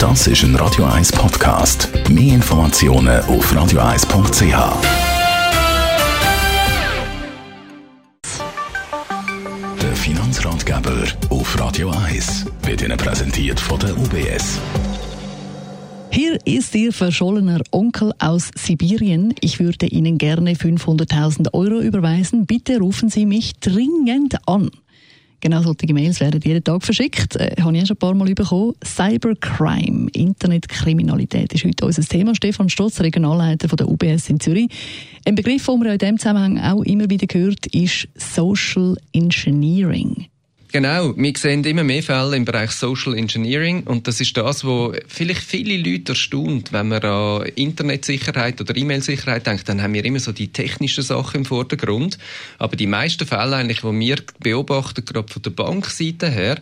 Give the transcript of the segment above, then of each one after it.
Das ist ein Radio 1 Podcast. Mehr Informationen auf radio1.ch. Der Finanzratgeber auf Radio 1 wird Ihnen präsentiert von der UBS. Hier ist Ihr verschollener Onkel aus Sibirien. Ich würde Ihnen gerne 500.000 Euro überweisen. Bitte rufen Sie mich dringend an. Genau solche Mails werden jeden Tag verschickt. Äh, habe ich schon ein paar Mal bekommen. Cybercrime, Internetkriminalität ist heute unser Thema. Stefan Stotz, Regionalleiter von der UBS in Zürich. Ein Begriff, den man in diesem Zusammenhang auch immer wieder hört, ist Social Engineering. Genau, wir sehen immer mehr Fälle im Bereich Social Engineering und das ist das, wo vielleicht viele Leute erstaunt, wenn man an Internetsicherheit oder E-Mail-Sicherheit denkt, dann haben wir immer so die technischen Sachen im Vordergrund, aber die meisten Fälle eigentlich, die wir beobachten, gerade von der Bankseite her,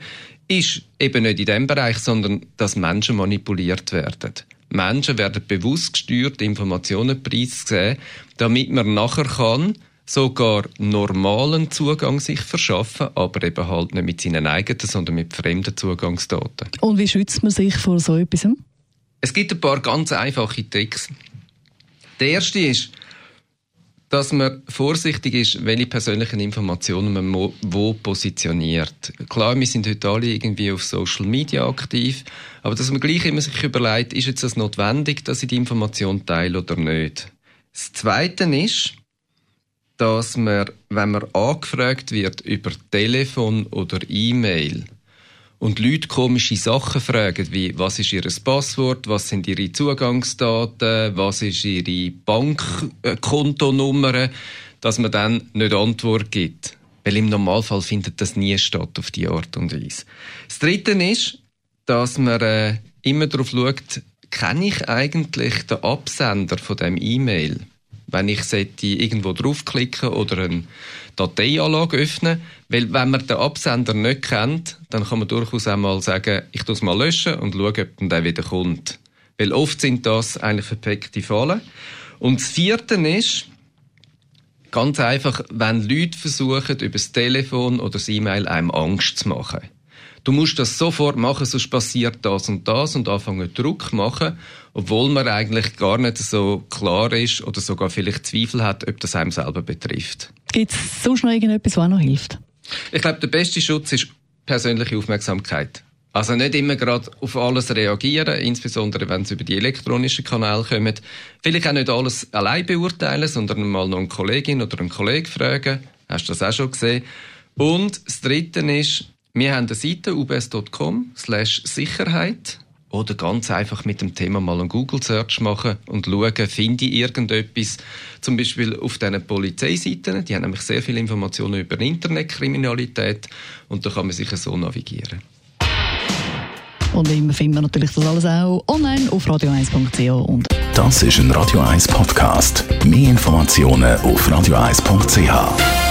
ist eben nicht in dem Bereich, sondern dass Menschen manipuliert werden. Menschen werden bewusst gesteuert, Informationen preisgegeben, damit man nachher kann sogar normalen Zugang sich verschaffen, aber eben halt nicht mit seinen eigenen, sondern mit fremden Zugangsdaten. Und wie schützt man sich vor so etwas? Es gibt ein paar ganz einfache Tricks. Der erste ist, dass man vorsichtig ist, welche persönlichen Informationen man wo positioniert. Klar, wir sind heute alle irgendwie auf Social Media aktiv, aber dass man gleich immer sich überlegt, ist jetzt das notwendig, dass ich die Information teile oder nicht. Das Zweite ist, dass man, wenn man angefragt wird über Telefon oder E-Mail und Leute komische Sachen fragen, wie was ist ihr Passwort, was sind ihre Zugangsdaten, was ist ihre Bankkontonummer, dass man dann nicht Antwort gibt. Weil im Normalfall findet das nie statt auf die Art und Weise. Das Dritte ist, dass man äh, immer darauf schaut, kenne ich eigentlich den Absender von dem E-Mail? Wenn ich irgendwo draufklicken oder eine Dateianlage öffnen. Weil wenn man den Absender nicht kennt, dann kann man durchaus einmal sagen, ich tue es mal löschen und schaue, ob der wieder kommt. Weil oft sind das eigentlich verpackte Fallen. Und das Vierte ist, ganz einfach, wenn Leute versuchen, über das Telefon oder das E-Mail einem Angst zu machen du musst das sofort machen, sonst passiert das und das und anfangen Druck machen, obwohl man eigentlich gar nicht so klar ist oder sogar vielleicht Zweifel hat, ob das einem selber betrifft. Gibt es sonst noch irgendetwas, was noch hilft? Ich glaube, der beste Schutz ist persönliche Aufmerksamkeit. Also nicht immer gerade auf alles reagieren, insbesondere wenn es über die elektronischen Kanäle kommt. Vielleicht auch nicht alles allein beurteilen, sondern mal noch eine Kollegin oder einen Kollegen fragen. Hast du das auch schon gesehen? Und das Dritte ist, wir haben eine Seite ubs.com slash Sicherheit oder ganz einfach mit dem Thema mal einen Google-Search machen und schauen, finde ich irgendetwas, zum Beispiel auf diesen Polizeiseiten, die haben nämlich sehr viele Informationen über Internetkriminalität und da kann man sich so navigieren. Und immer finden wir natürlich das alles auch online auf radio1.ch. Das ist ein Radio 1 Podcast. Mehr Informationen auf radio1.ch.